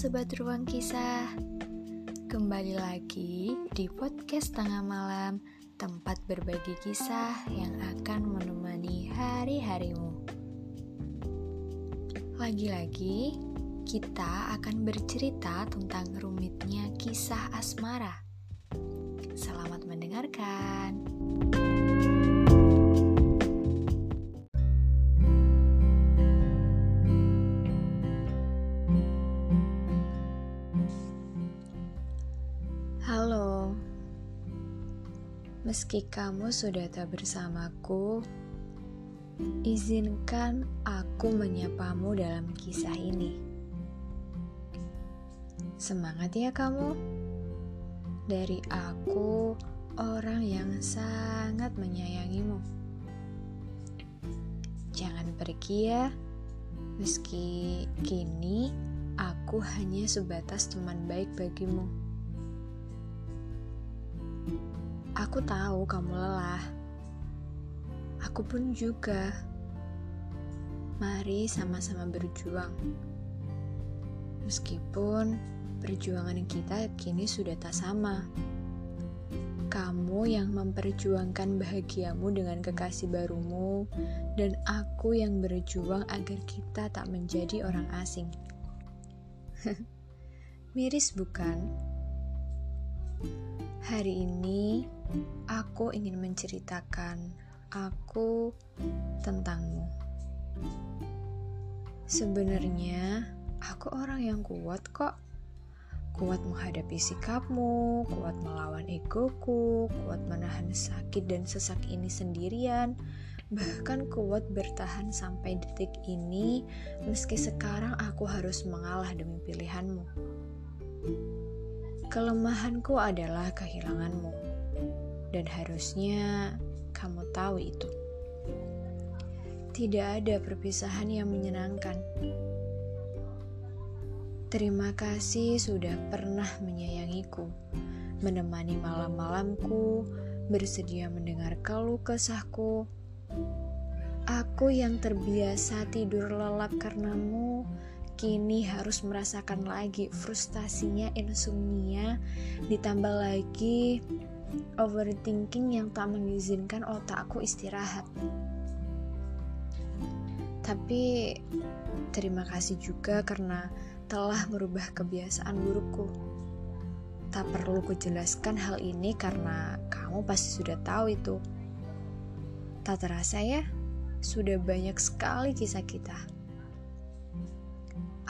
Sobat Ruang Kisah. Kembali lagi di podcast tengah malam Tempat berbagi kisah yang akan menemani hari-harimu. Lagi-lagi kita akan bercerita tentang rumitnya kisah asmara. Selamat mendengarkan meski kamu sudah tak bersamaku, izinkan aku menyapamu dalam kisah ini. Semangat ya kamu, dari aku, orang yang sangat menyayangimu. Jangan pergi ya, meski kini aku hanya sebatas teman baik bagimu. Aku tahu kamu lelah. Aku pun juga. Mari sama-sama berjuang. Meskipun perjuangan kita kini sudah tak sama. Kamu yang memperjuangkan bahagiamu dengan kekasih barumu, dan aku yang berjuang agar kita tak menjadi orang asing. Miris, bukan? Hari ini aku ingin menceritakan aku tentangmu. Sebenarnya aku orang yang kuat kok. Kuat menghadapi sikapmu, kuat melawan egoku, kuat menahan sakit dan sesak ini sendirian, bahkan kuat bertahan sampai detik ini meski sekarang aku harus mengalah demi pilihanmu. Kelemahanku adalah kehilanganmu, dan harusnya kamu tahu itu. Tidak ada perpisahan yang menyenangkan. Terima kasih sudah pernah menyayangiku, menemani malam-malamku, bersedia mendengar keluh kesahku. Aku yang terbiasa tidur lelap karenamu, kini harus merasakan lagi frustasinya insomnia ditambah lagi overthinking yang tak mengizinkan otakku istirahat. Tapi terima kasih juga karena telah merubah kebiasaan burukku. Tak perlu kujelaskan hal ini karena kamu pasti sudah tahu itu. Tak terasa ya sudah banyak sekali kisah kita.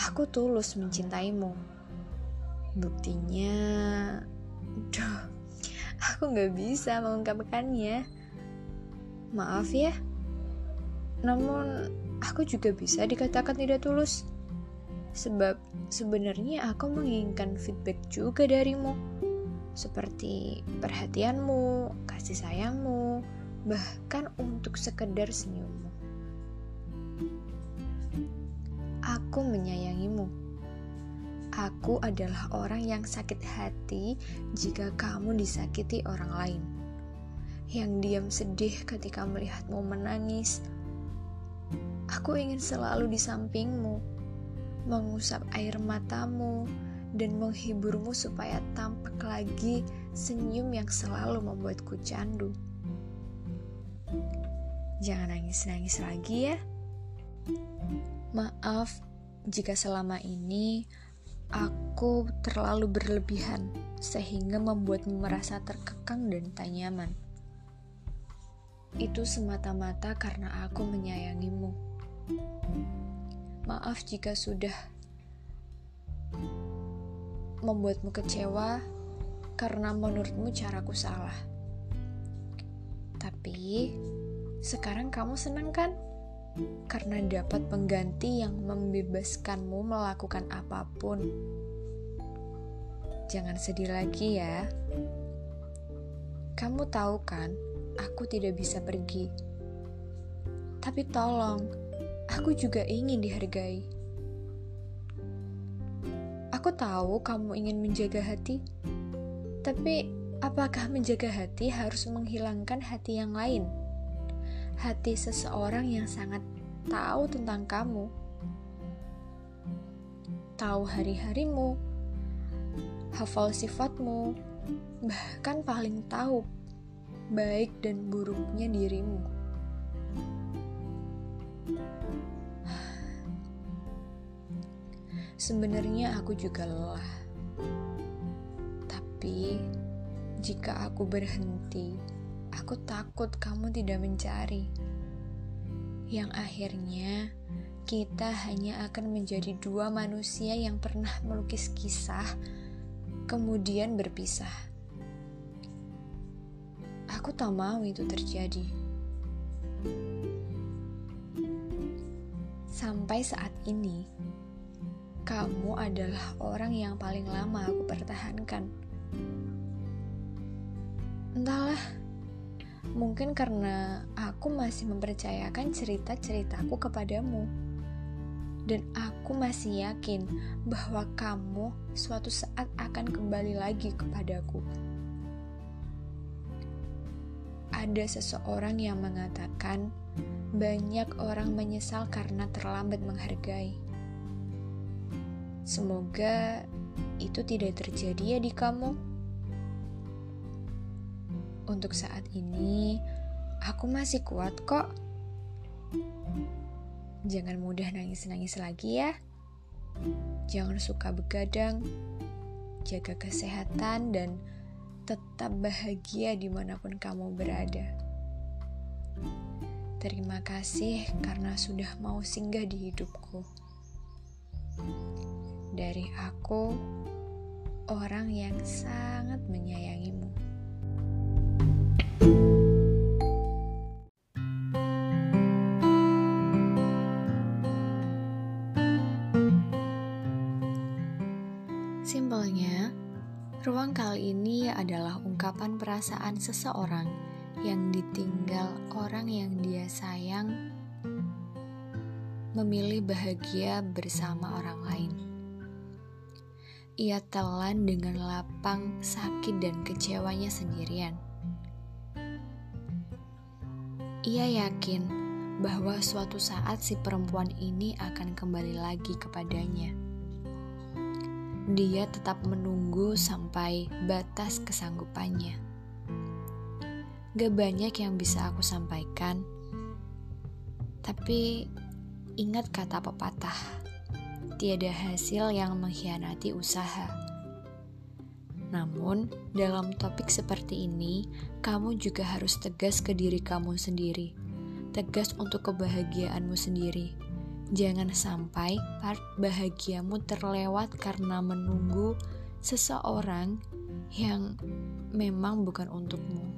Aku tulus mencintaimu. Buktinya, duh, aku gak bisa mengungkapkannya. Maaf ya, namun aku juga bisa dikatakan tidak tulus. Sebab sebenarnya aku menginginkan feedback juga darimu. Seperti perhatianmu, kasih sayangmu, bahkan untuk sekedar senyummu. Aku menyayangimu. Aku adalah orang yang sakit hati jika kamu disakiti orang lain. Yang diam sedih ketika melihatmu menangis. Aku ingin selalu di sampingmu, mengusap air matamu, dan menghiburmu supaya tampak lagi senyum yang selalu membuatku candu. Jangan nangis-nangis lagi ya. Maaf jika selama ini aku terlalu berlebihan sehingga membuatmu merasa terkekang dan tak nyaman. Itu semata-mata karena aku menyayangimu. Maaf jika sudah membuatmu kecewa karena menurutmu caraku salah. Tapi sekarang kamu senang kan? Karena dapat pengganti yang membebaskanmu melakukan apa pun. Jangan sedih lagi ya. Kamu tahu kan, aku tidak bisa pergi. Tapi tolong, aku juga ingin dihargai. Aku tahu kamu ingin menjaga hati, tapi apakah menjaga hati harus menghilangkan hati yang lain? Hati seseorang yang sangat tahu tentang kamu. tahu hari-harimu, hafal sifatmu, bahkan paling tahu baik dan buruknya dirimu. Sebenarnya aku juga lelah. Tapi jika aku berhenti, aku takut kamu tidak mencari. Yang akhirnya kita hanya akan menjadi dua manusia yang pernah melukis kisah, kemudian berpisah. Aku tak mau itu terjadi. Sampai saat ini, kamu adalah orang yang paling lama aku pertahankan. Entahlah, mungkin karena aku masih mempercayakan cerita-ceritaku kepadamu dan aku masih yakin bahwa kamu suatu saat akan kembali lagi kepadaku. Ada seseorang yang mengatakan banyak orang menyesal karena terlambat menghargai. Semoga itu tidak terjadi ya di kamu. Untuk saat ini, aku masih kuat kok. Jangan mudah nangis-nangis lagi ya. Jangan suka begadang. Jaga kesehatan dan tetap bahagia di mana pun kamu berada. Terima kasih karena sudah mau singgah di hidupku. Dari aku, orang yang sangat menyayangimu. Simpelnya, ruang kali ini adalah ungkapan perasaan seseorang yang ditinggal orang yang dia sayang memilih bahagia bersama orang lain. Ia telan dengan lapang sakit dan kecewanya sendirian. Ia yakin bahwa suatu saat si perempuan ini akan kembali lagi kepadanya dia tetap menunggu sampai batas kesanggupannya. Gak banyak yang bisa aku sampaikan, tapi ingat kata pepatah, tiada hasil yang mengkhianati usaha. Namun, dalam topik seperti ini, kamu juga harus tegas ke diri kamu sendiri, tegas untuk kebahagiaanmu sendiri Jangan sampai part bahagiamu terlewat karena menunggu seseorang yang memang bukan untukmu.